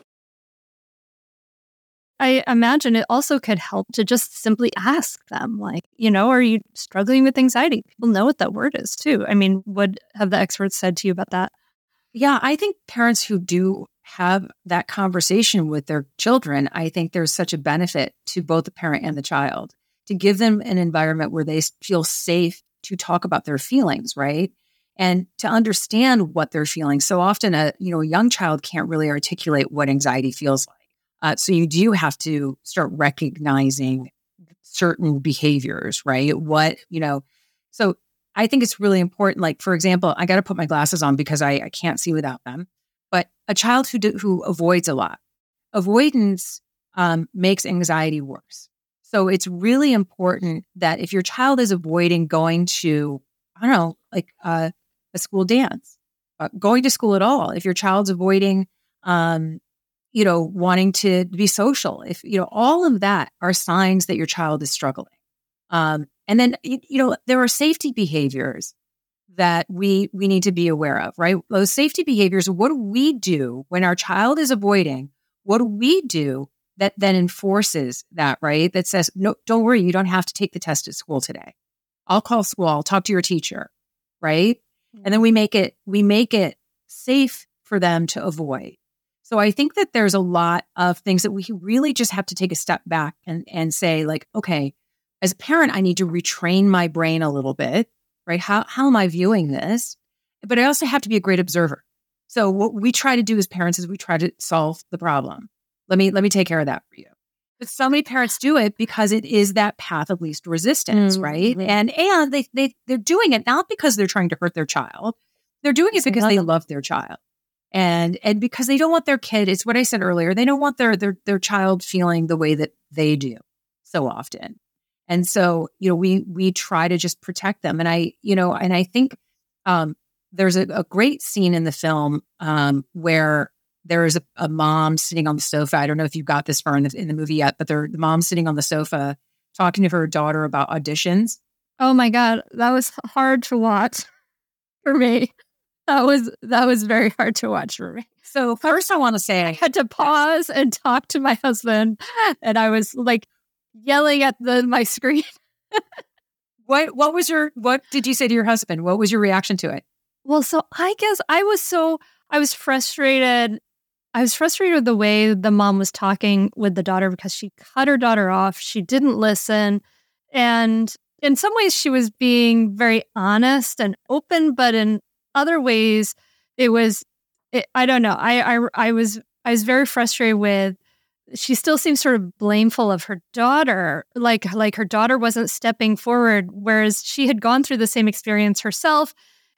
S2: I imagine it also could help to just simply ask them, like, you know, are you struggling with anxiety? People know what that word is too. I mean, what have the experts said to you about that?
S1: Yeah, I think parents who do have that conversation with their children, I think there's such a benefit to both the parent and the child to give them an environment where they feel safe to talk about their feelings, right? and to understand what they're feeling. So often a, you know, a young child can't really articulate what anxiety feels like. Uh, so you do have to start recognizing certain behaviors, right? What, you know, so I think it's really important. Like, for example, I got to put my glasses on because I, I can't see without them. But a child who, do, who avoids a lot, avoidance um, makes anxiety worse. So it's really important that if your child is avoiding going to, I don't know, like uh, a school dance, uh, going to school at all, if your child's avoiding, um, you know, wanting to be social, if, you know, all of that are signs that your child is struggling. Um, and then, you know, there are safety behaviors that we we need to be aware of, right? Those safety behaviors, what do we do when our child is avoiding? What do we do that then enforces that, right? That says, no, don't worry, you don't have to take the test at school today. I'll call school, I'll talk to your teacher, right? And then we make it, we make it safe for them to avoid. So I think that there's a lot of things that we really just have to take a step back and, and say, like, okay, as a parent, I need to retrain my brain a little bit, right? How, how am I viewing this? But I also have to be a great observer. So what we try to do as parents is we try to solve the problem. Let me let me take care of that for you. But so many parents do it because it is that path of least resistance, mm-hmm. right? And and they they they're doing it not because they're trying to hurt their child. They're doing it because they love their child. And and because they don't want their kid, it's what I said earlier, they don't want their their their child feeling the way that they do so often. And so, you know, we we try to just protect them. And I, you know, and I think um there's a, a great scene in the film um where there is a, a, mom sitting on the sofa. I don't know if you got this far in the, in the movie yet, but the mom sitting on the sofa talking to her daughter about auditions.
S2: Oh my god, that was hard to watch [laughs] for me. That was that was very hard to watch for me.
S1: So first, I want to say
S2: I had to pause and talk to my husband, and I was like yelling at the my screen.
S1: what what was your what did you say to your husband? What was your reaction to it?
S2: Well, so I guess I was so I was frustrated I was frustrated with the way the mom was talking with the daughter because she cut her daughter off. She didn't listen. And in some ways, she was being very honest and open, but in other ways, it was, it, I don't know. I, I, I was, I was very frustrated with, she still seems sort of blameful of her daughter, like, like her daughter wasn't stepping forward, whereas she had gone through the same experience herself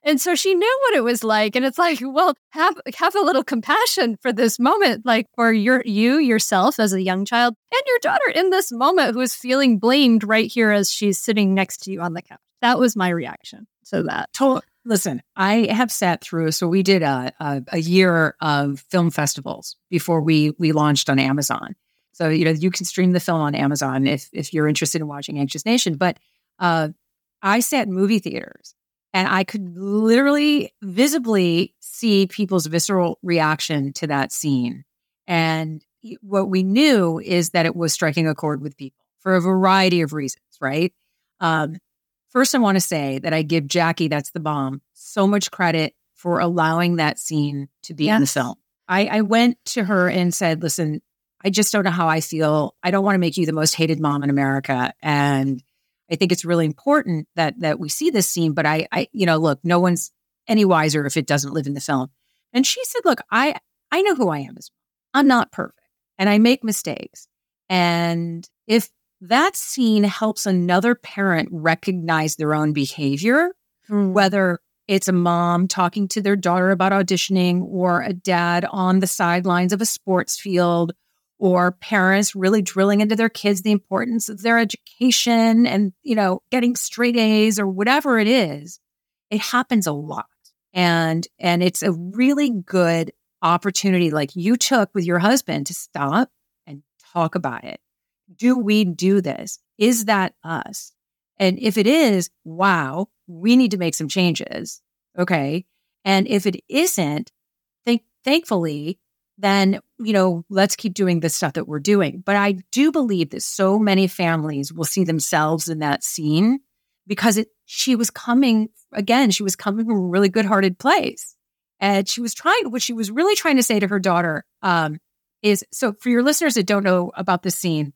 S2: and so she knew what it was like. And it's like, well, have have a little compassion for this moment, like for your you yourself as a young child and your daughter in this moment who is feeling blamed right here as she's sitting next to you on the couch. That was my reaction to that.
S1: Listen, I have sat through. So we did a, a, a year of film festivals before we we launched on Amazon. So you know you can stream the film on Amazon if if you're interested in watching Anxious Nation. But uh, I sat in movie theaters and I could literally visibly see people's visceral reaction to that scene. And what we knew is that it was striking a chord with people for a variety of reasons, right? Um, first, I want to say that I give Jackie, that's the bomb, so much credit for allowing that scene to be yes. in the film. I, I went to her and said, listen, I just don't know how I feel. I don't want to make you the most hated mom in America. And I think it's really important that that we see this scene. But I, I, you know, look, no one's any wiser if it doesn't live in the film. And she said, "Look, I I know who I am as well. I'm not perfect, and I make mistakes. And if that scene helps another parent recognize their own behavior, mm. whether it's a mom talking to their daughter about auditioning or a dad on the sidelines of a sports field or parents really drilling into their kids the importance of their education and, you know, getting straight A's or whatever it is, it happens a lot. And and it's a really good opportunity like you took with your husband to stop and talk about it. Do we do this? Is that us? And if it is, wow, we need to make some changes. Okay. And if it isn't, think thankfully then, you know, let's keep doing the stuff that we're doing. But I do believe that so many families will see themselves in that scene because it, she was coming, again, she was coming from a really good hearted place. And she was trying, what she was really trying to say to her daughter um, is so for your listeners that don't know about this scene,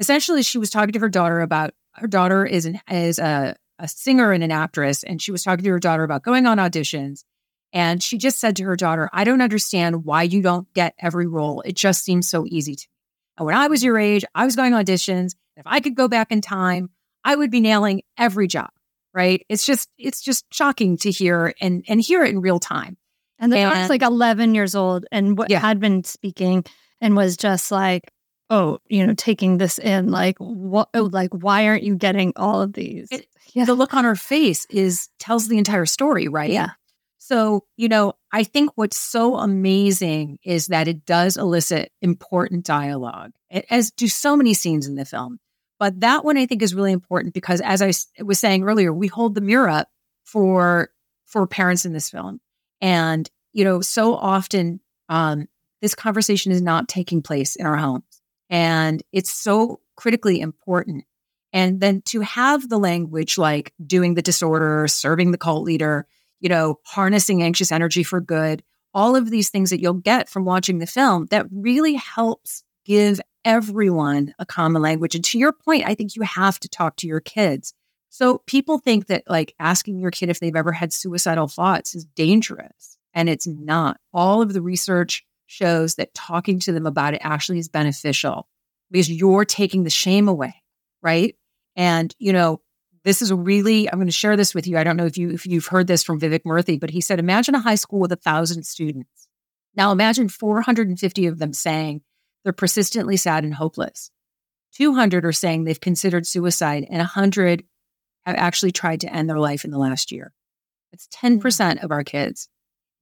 S1: essentially she was talking to her daughter about her daughter is an, is a, a singer and an actress, and she was talking to her daughter about going on auditions. And she just said to her daughter, I don't understand why you don't get every role. It just seems so easy to me. And when I was your age, I was going on auditions. If I could go back in time, I would be nailing every job. Right. It's just, it's just shocking to hear and and hear it in real time.
S2: And the
S1: And-
S2: daughter's like 11 years old and what
S1: Yeah.
S2: had been speaking and was just like, oh, you know, taking this in, like, what, oh, like, why aren't you getting all of these?
S1: It-
S2: yeah.
S1: The look on her face is tells the entire story, right?
S2: Yeah.
S1: So, you know, I think what's so amazing is that it does elicit important dialogue, as do so many scenes in the film. But that one I think is really important because, as I was saying earlier, we hold the mirror up for for parents in this film, and you know, so often um, this conversation is not taking place in our homes, and it's so critically important. And then to have the language like doing the disorder, serving the cult leader, you know, harnessing anxious energy for good, all of these things that you'll get from watching the film that really helps give everyone a common language. And to your point, I think you have to talk to your kids. So people think that like asking your kid if they've ever had suicidal thoughts is dangerous, and it's not. All of the research shows that talking to them about it actually is beneficial because you're taking the shame away, right? And you know, this is really i'm going to share this with you. I don't know if you if you've heard this from vivek murthy but he said imagine a high school with a thousand students. Now imagine 450 of them saying they're persistently sad and hopeless. 200 are saying they've considered suicide and 100 have actually tried to end their life in the last year. It's 10% hmm. of our kids.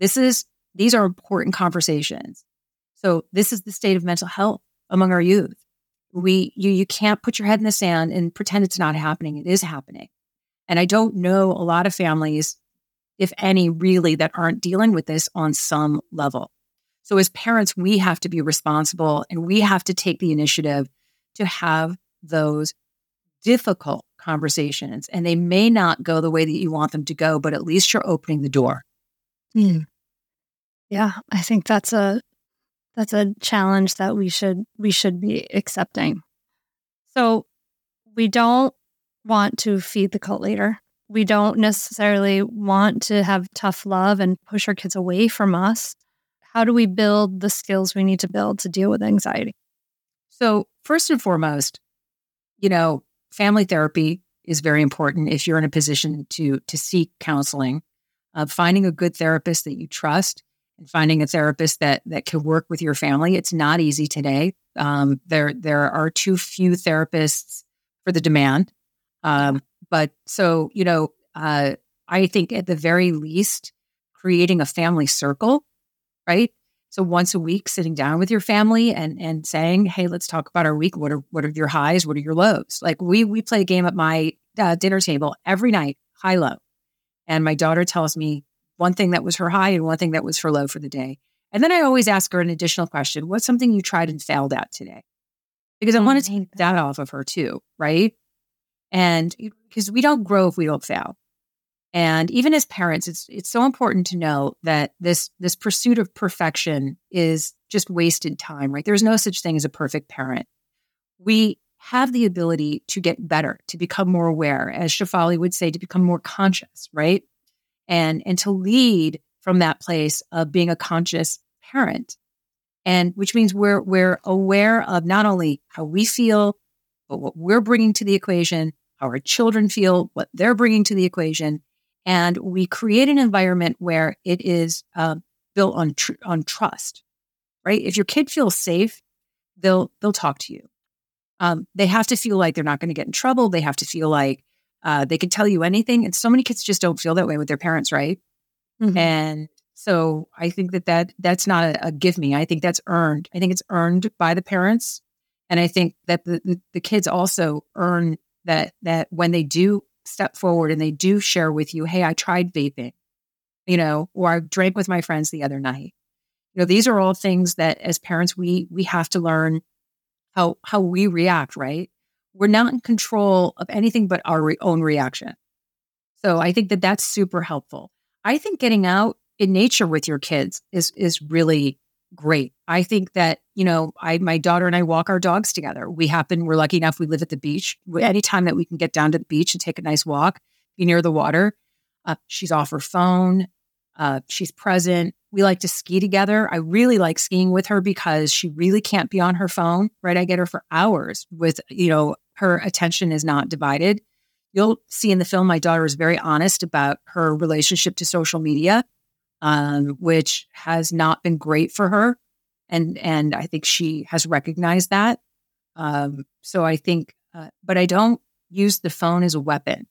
S1: This is these are important conversations. So this is the state of mental health among our youth. We you you can't put your head in the sand and pretend it's not happening. It is happening. And i don't know a lot of families if any really that aren't dealing with this on some level. So as parents we have to be responsible and we have to take the initiative to have those difficult conversations. And they may not go the way that you want them to go but at least you're opening the door.
S2: Hmm. Yeah, I think that's a that's a challenge that we should we should be accepting. So we don't want to feed the cult leader. We don't necessarily want to have tough love and push our kids away from us. How do we build the skills we need to build to deal with anxiety?
S1: So, first and foremost, you know, family therapy is very important if you're in a position to to seek counseling. Uh, finding a good therapist that you trust and finding a therapist that that can work with your family. It's not easy today. Um, there there are too few therapists for the demand. Um, but so you know, uh, I think at the very least, creating a family circle, right? So once a week, sitting down with your family and and saying, "Hey, let's talk about our week. What are what are your highs? What are your lows?" Like we we play a game at my uh, dinner table every night, high low, and my daughter tells me one thing that was her high and one thing that was her low for the day. And then I always ask her an additional question: What's something you tried and failed at today? Because I
S2: Oh,
S1: want to take that off of her too, right? And because we don't grow if we don't fail. And even as parents, it's it's so important to know that this this pursuit of perfection is just wasted time, right? There's no such thing as a perfect parent. We have the ability to get better, to become more aware, as Shefali would say, to become more conscious, right? And and to lead from that place of being a conscious parent. And which means we're we're aware of not only how we feel, but what we're bringing to the equation, how our children feel, what they're bringing to the equation, and we create an environment where it is uh, built on tr- on trust, right? If your kid feels safe, they'll they'll talk to you. Um, they have to feel like they're not going to get in trouble. They have to feel like uh, they can tell you anything. And so many kids just don't feel that way with their parents, right? And so I think that, that that's not a, a give me. I think that's earned. I think it's earned by the parents. And I think that the, the, the kids also earn that that when they do step forward and they do share with you, hey, I tried vaping, you know, or I drank with my friends the other night. You know, these are all things that as parents we we have to learn how how we react, right? We're not in control of anything but our re- own reaction. So I think that that's super helpful. I think getting out in nature with your kids is is really great. I think that, you know, I my daughter and I walk our dogs together. We happen we're lucky enough we live at the beach. Anytime that we can get down to the beach and take a nice walk, be near the water. Uh, she's off her phone. Uh, she's present. We like to ski together. I really like skiing with her because she really can't be on her phone, right? I get her for hours with, you know, her attention is not divided. You'll see in the film, my daughter is very honest about her relationship to social media, um, which has not been great for her. And, and I think she has recognized that. Um, so I think, uh, but I don't use the phone as a weapon.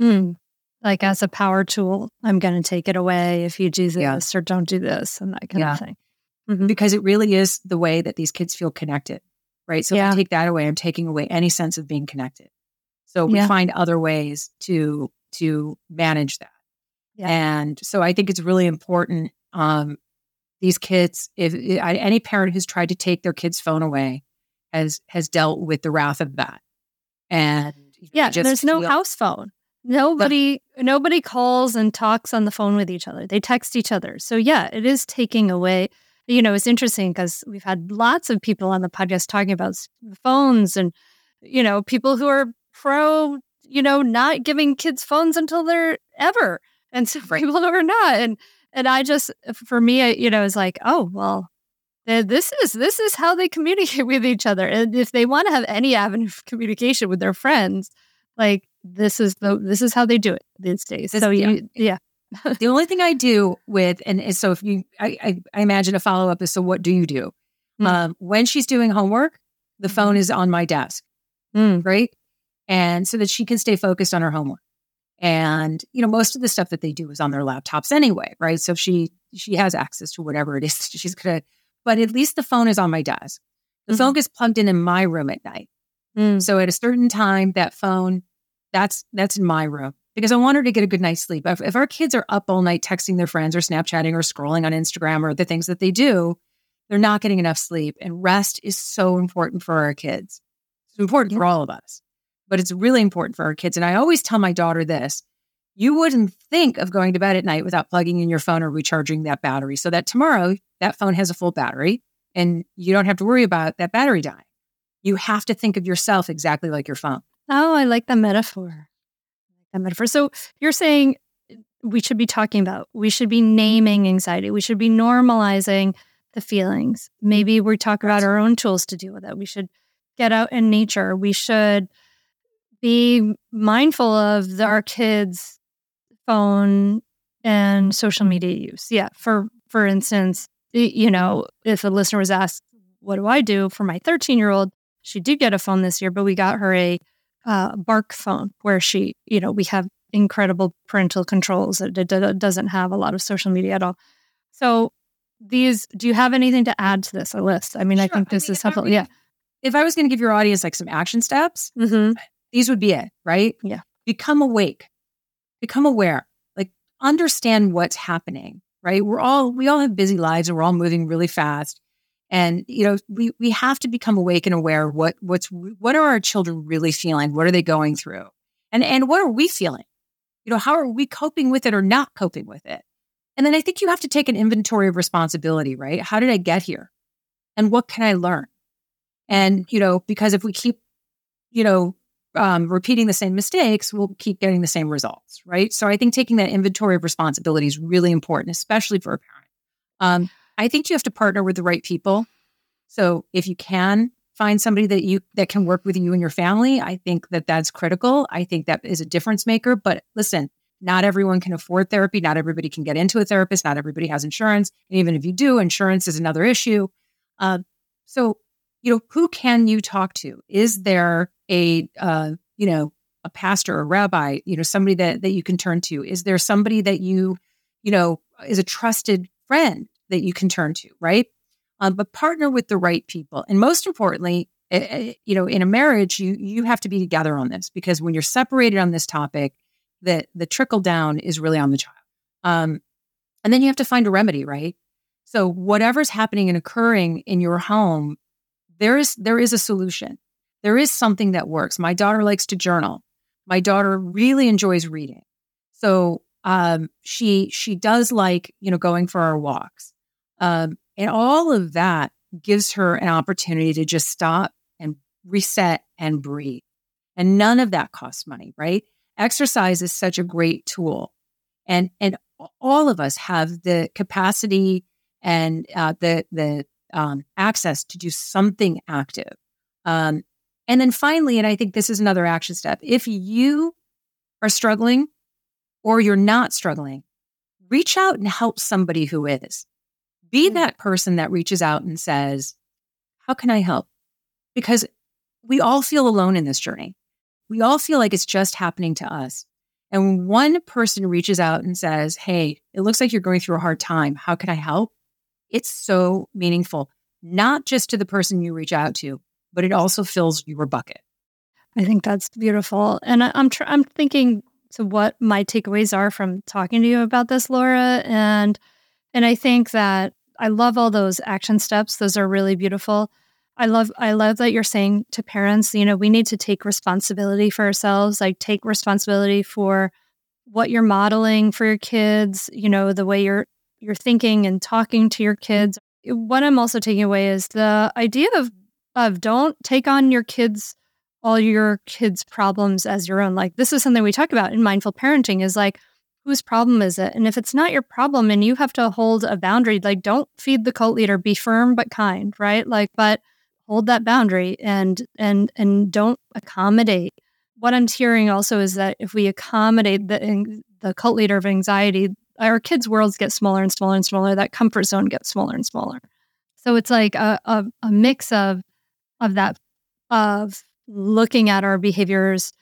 S2: Mm. Like as a power tool, I'm going to take it away if you do this
S1: Yeah.
S2: or don't do this and that kind
S1: Yeah.
S2: of thing. Mhm.
S1: because it really is the way that these kids feel connected, right? So if I take that away, I'm taking away any sense of being connected. So we
S2: Yeah.
S1: find other ways to to manage that.
S2: Yeah.
S1: And so I think it's really important. Um, these kids, if I, any parent who's tried to take their kid's phone away, has has dealt with the wrath of that. And
S2: Yeah, there's no house phone. Nobody nobody calls and talks on the phone with each other. They text each other. So yeah, it is taking away. You know, it's interesting because we've had lots of people on the podcast talking about phones and you know, people who are pro, you know, not giving kids phones until they're ever. And so
S1: Right. [laughs]
S2: people who are not and and I just for me, I- you know, it's like, oh, well, uh, this is this is how they [laughs] communicate with each other. And if they want to have any avenue of communication with their friends, like this is the this is how they do it these days.
S1: This-
S2: so
S1: yeah.
S2: you yeah. [laughs]
S1: the only thing I do with, and is so if you, I, I, I imagine a follow up is so what do you do?
S2: Mm.
S1: Um, when she's doing homework, the phone is on my desk,
S2: Mm.
S1: right? And so that she can stay focused on her homework. And you know, most of the stuff that they do is on their laptops anyway, right? So if she she has access to whatever it is, [laughs] she's gonna. But at least the phone is on my desk. The phone gets plugged in in my room at night.
S2: Mm.
S1: So at a certain time, that phone, that's that's in my room because I want her to get a good night's sleep. If, if our kids are up all night texting their friends or Snapchatting or scrolling on Instagram or the things that they do, they're not getting enough sleep. And rest is so important for our kids. It's important for all of us, but it's really important for our kids. And I always tell my daughter this: you wouldn't think of going to bed at night without plugging in your phone or recharging that battery, so that tomorrow that phone has a full battery and you don't have to worry about that battery dying. You have to think of yourself exactly like your phone.
S2: Oh, I like that metaphor. That metaphor. So you're saying eh, we should be talking about, we should be mm-hmm. naming anxiety. We should be normalizing the feelings. Maybe we talk about our own tools to deal with it. We should get out in nature. We should be mindful of the, our kids' phone and social media use. Yeah. For for instance, you know, if a listener was asked, what do I do for my 13 year old? She did get a phone this year, but we got her a uh, Bark phone where she, you know, we have incredible parental controls. It, it, it doesn't have a lot of social media at all. So, these, do you have anything to add to this a list? I mean, I
S1: Sure.
S2: think
S1: I
S2: this
S1: mean,
S2: is
S1: I
S2: helpful. Yeah.
S1: If I was going to give your audience like some action steps,
S2: Mm-hmm.
S1: these would be it, right?
S2: Yeah.
S1: Become awake, become aware, like understand what's happening, right? We're all, we all have busy lives and we're all moving really fast. And, you know, we, we have to become awake and aware what, what's, what are our children really feeling? What are they going through? And, and what are we feeling? You know, how are we coping with it or not coping with it? And then I think you have to take an inventory of responsibility, right? How did I get here? And what can I learn? And, you know, because if we keep, you know, um, repeating the same mistakes, we'll keep getting the same results, right? So I think taking that inventory of responsibility is really important, especially for a parent. Um, I think you have to partner with the right people. So if you can find somebody that you that can work with you and your family, I think that that's critical. I think that is a difference maker. But listen, not everyone can afford therapy. Not everybody can get into a therapist. Not everybody has insurance. And even if you do, insurance is another issue. Uh, so you know, who can you talk to? Is there a, uh, you know, a pastor, a rabbi, you know, somebody that that you can turn to? Is there somebody that you, you know, is a trusted friend that you can turn to, right? Um, but partner with the right people, and most importantly, eh, eh, you know, in a marriage, you you have to be together on this because when you're separated on this topic, that the trickle down is really on the child. Um, and then you have to find a remedy, right? So whatever's happening and occurring in your home, there is there is a solution. There is something that works. My daughter likes to journal. My daughter really enjoys reading. So um, she she does like you know going for our walks, um, and all of that gives her an opportunity to just stop and reset and breathe. And none of that costs money, right? exercise is such a great tool. And, and all of us have the capacity and uh, the, the um, access to do something active. Um, and then finally, and I think this is another action step if you are struggling or you're not struggling, reach out and help somebody who is. Be mm-hmm. that person that reaches out and says, How can I help? Because we all feel alone in this journey. We all feel like it's just happening to us. And when one person reaches out and says, Hey, it looks like you're going through a hard time. How can I help? It's so meaningful, not just to the person you reach out to, but it also fills your bucket.
S2: I think that's beautiful. And I, am tr- I'm thinking to what my takeaways are from talking to you about this, Laura. And and I think that I love all those action steps. Those are really beautiful. I love I love that you're saying to parents, you know, we need to take responsibility for ourselves, like take responsibility for what you're modeling for your kids, you know, the way you're you're thinking and talking to your kids. What I'm also taking away is the idea of of don't take on your kids all your kids' problems as your own. Like this is something we talk about in mindful parenting is like whose problem is it? And if it's not your problem and you have to hold a boundary, like don't feed the cult leader, be firm but kind, right? Like, but hold that boundary and and and don't accommodate. What I'm hearing also is that if we accommodate the the cult leader of anxiety, our kids' worlds get smaller and smaller and smaller. That comfort zone gets smaller and smaller. So it's like a, a, a mix of of that of looking at our behaviors,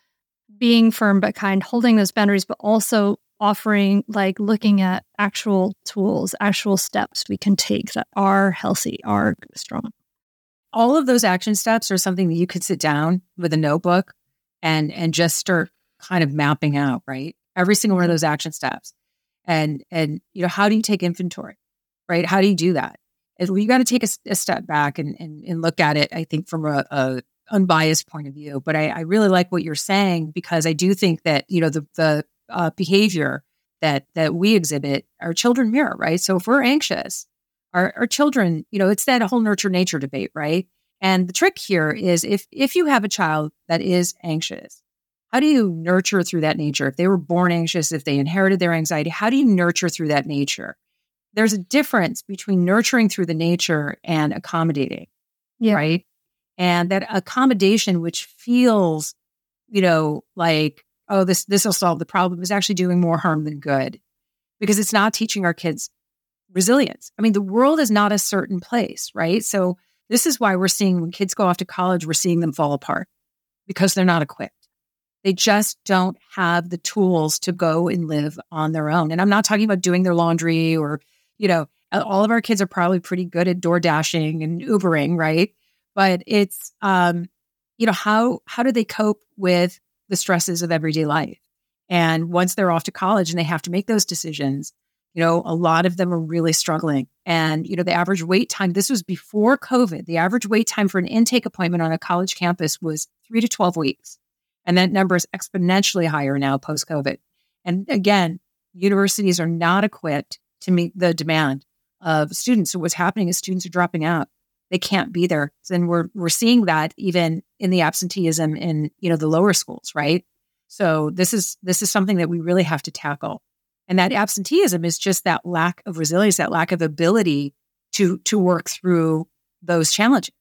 S2: being firm but kind, holding those boundaries, but also offering like looking at actual tools, actual steps we can take that are healthy, are strong.
S1: All of those action steps are something that you could sit down with a notebook and and just start kind of mapping out, right? Every single one of mm-hmm. those action steps. And and you know, how do you take inventory? Right? How do you do that? You got to take a, a, step back and, and and look at it, I think, from a, a unbiased point of view. But I, I really like what you're saying because I do think that, you know, the the uh, behavior that that we exhibit, our children mirror, right? So if we're anxious, our, our children, you know, it's that whole nurture nature debate, right? And the trick here is if if you have a child that is anxious, how do you nurture through that nature? If they were born anxious, if they inherited their anxiety, how do you nurture through that nature? There's a difference between nurturing through the nature and accommodating, yeah. right? And that accommodation, which feels, you know, like oh, this this will solve the problem is actually doing more harm than good because it's not teaching our kids resilience. I mean, the world is not a certain place, right? So this is why we're seeing when kids go off to college, we're seeing them fall apart because they're not equipped. They just don't have the tools to go and live on their own. And I'm not talking about doing their laundry or, you know, all of our kids are probably pretty good at door dashing and Ubering, right? But it's um, you know, how how do they cope with the stresses of everyday life. And once they're off to college and they have to make those decisions, you know, a lot of them are really struggling. And, you know, the average wait time, this was before COVID, the average wait time for an intake appointment on a college campus was three to 12 weeks. And that number is exponentially higher now post COVID. And again, universities are not equipped to meet the demand of students. So what's happening is students are dropping out they can't be there. And we're we're seeing that even in the absenteeism in you know the lower schools, right? So this is this is something that we really have to tackle. And that absenteeism is just that lack of resilience, that lack of ability to to work through those challenges.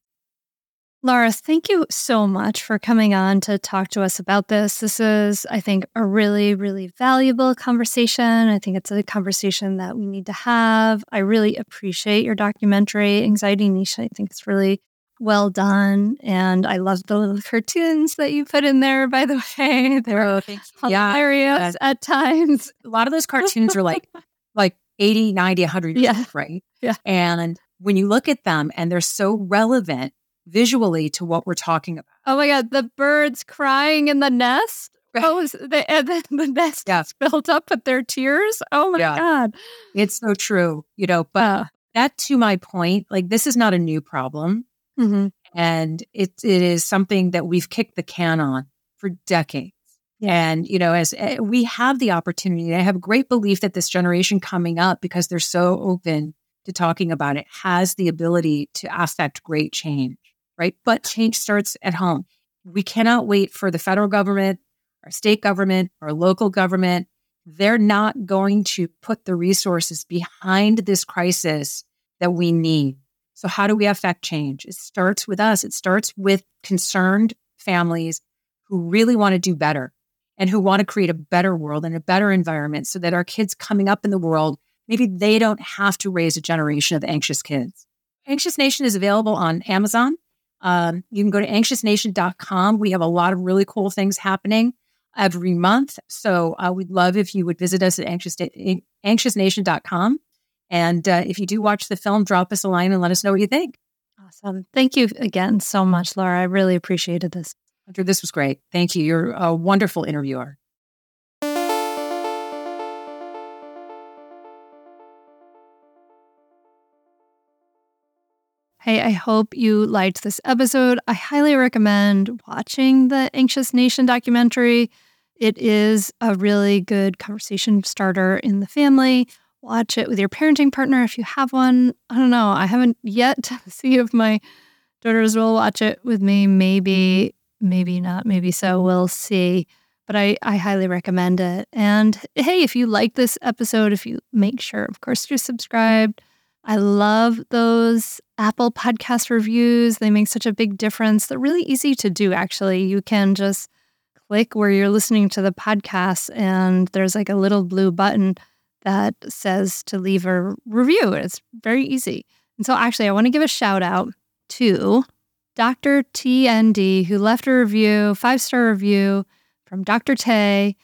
S2: Laura, thank you so much for coming on to talk to us about this. This is, I think, a really, really valuable conversation. I think it's a conversation that we need to have. I really appreciate your documentary, Anxious Nation. I think it's really well done. And I love the little cartoons that you put in there, by the [laughs] way. They're oh, hilarious yeah. at times.
S1: A lot of those cartoons are like [laughs] like 80, 90, 100 years yeah. old, right?
S2: Yeah.
S1: And when you look at them and they're so relevant visually to what we're talking about.
S2: Oh my God, the birds crying in the nest. [laughs] Oh, the, and then the nest yeah. built up with their tears. Oh my yeah. God.
S1: It's so true, you know, but uh, that to my point, like this is not a new problem. Mm-hmm. And it, it is something that we've kicked the can on for decades. And, you know, as uh, we have the opportunity, I have great belief that this generation coming up, because they're so open to talking about it, has the ability to affect great change right? But change starts at home. We cannot wait for the federal government our state government, our local government, they're not going to put the resources behind this crisis that we need. So, how do we affect change? It starts with us, it starts with concerned families who really want to do better and who want to create a better world and a better environment so that our kids coming up in the world, maybe they don't have to raise a generation of anxious kids. Anxious Nation is available on Amazon. Um, you can go to anxiousnation.com. We have a lot of really cool things happening every month. So uh, we'd love if you would visit us at anxious, anxiousnation.com. And uh, if you do watch the film, drop us a line and let us know what you think.
S2: Awesome. Thank you again so much, Laura. I really appreciated this.
S1: Hunter, this was great. Thank you. You're a wonderful interviewer.
S2: Hey, I hope you liked this episode. I highly recommend watching the Anxious Nation documentary. It is a really good conversation starter in the family. Watch it with your parenting partner if you have one. I don't know. I haven't yet [laughs] see if my daughters will watch it with me. Maybe, maybe not. Maybe so. We'll see. But I, I highly recommend it. And hey, if you like this episode, if you make sure, of course, you're subscribed I love those Apple podcast reviews. They make such a big difference. They're really easy to do, actually. You can just click where you're listening to the podcast, and there's like a little blue button that says to leave a review. It's very easy. And so, actually, I want to give a shout out to Dr. TND, who left a review, five star review from Dr. Tay.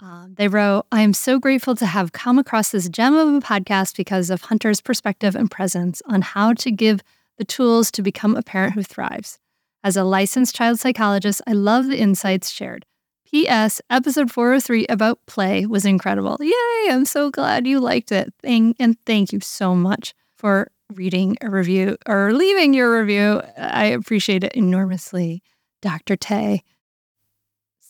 S2: Um, they wrote, I am so grateful to have come across this gem of a podcast because of Hunter's perspective and presence on how to give the tools to become a parent who thrives. As a licensed child psychologist, I love the insights shared. P.S. Episode 403 about play was incredible. Yay! I'm so glad you liked it. And thank you so much for reading a review or leaving your review. I appreciate it enormously, Dr. Tay.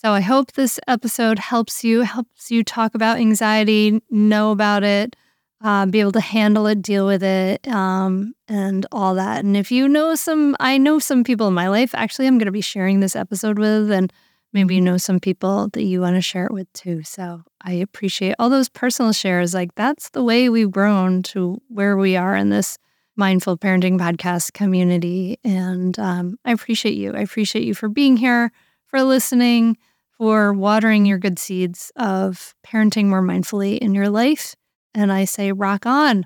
S2: So I hope this episode helps you, helps you talk about anxiety, know about it, uh, be able to handle it, deal with it, um, and all that. And if you know some, I know some people in my life, actually, I'm going to be sharing this episode with, and maybe you know some people that you want to share it with too. So I appreciate all those personal shares. Like that's the way we've grown to where we are in this mindful parenting podcast community. And um, I appreciate you. I appreciate you for being here, for listening for watering your good seeds of parenting more mindfully in your life. And I say, rock on.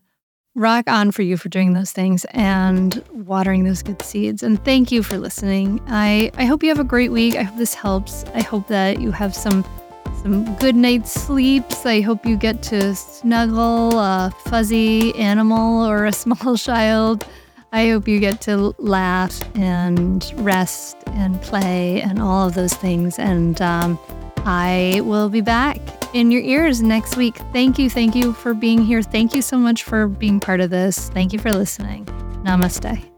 S2: Rock on for you for doing those things and watering those good seeds. And thank you for listening. I, I hope you have a great week. I hope this helps. I hope that you have some some good night's sleeps. I hope you get to snuggle a fuzzy animal or a [laughs] small child. I hope you get to laugh and rest and play and all of those things. And um, I will be back in your ears next week. Thank you. Thank you for being here. Thank you so much for being part of this. Thank you for listening. Namaste.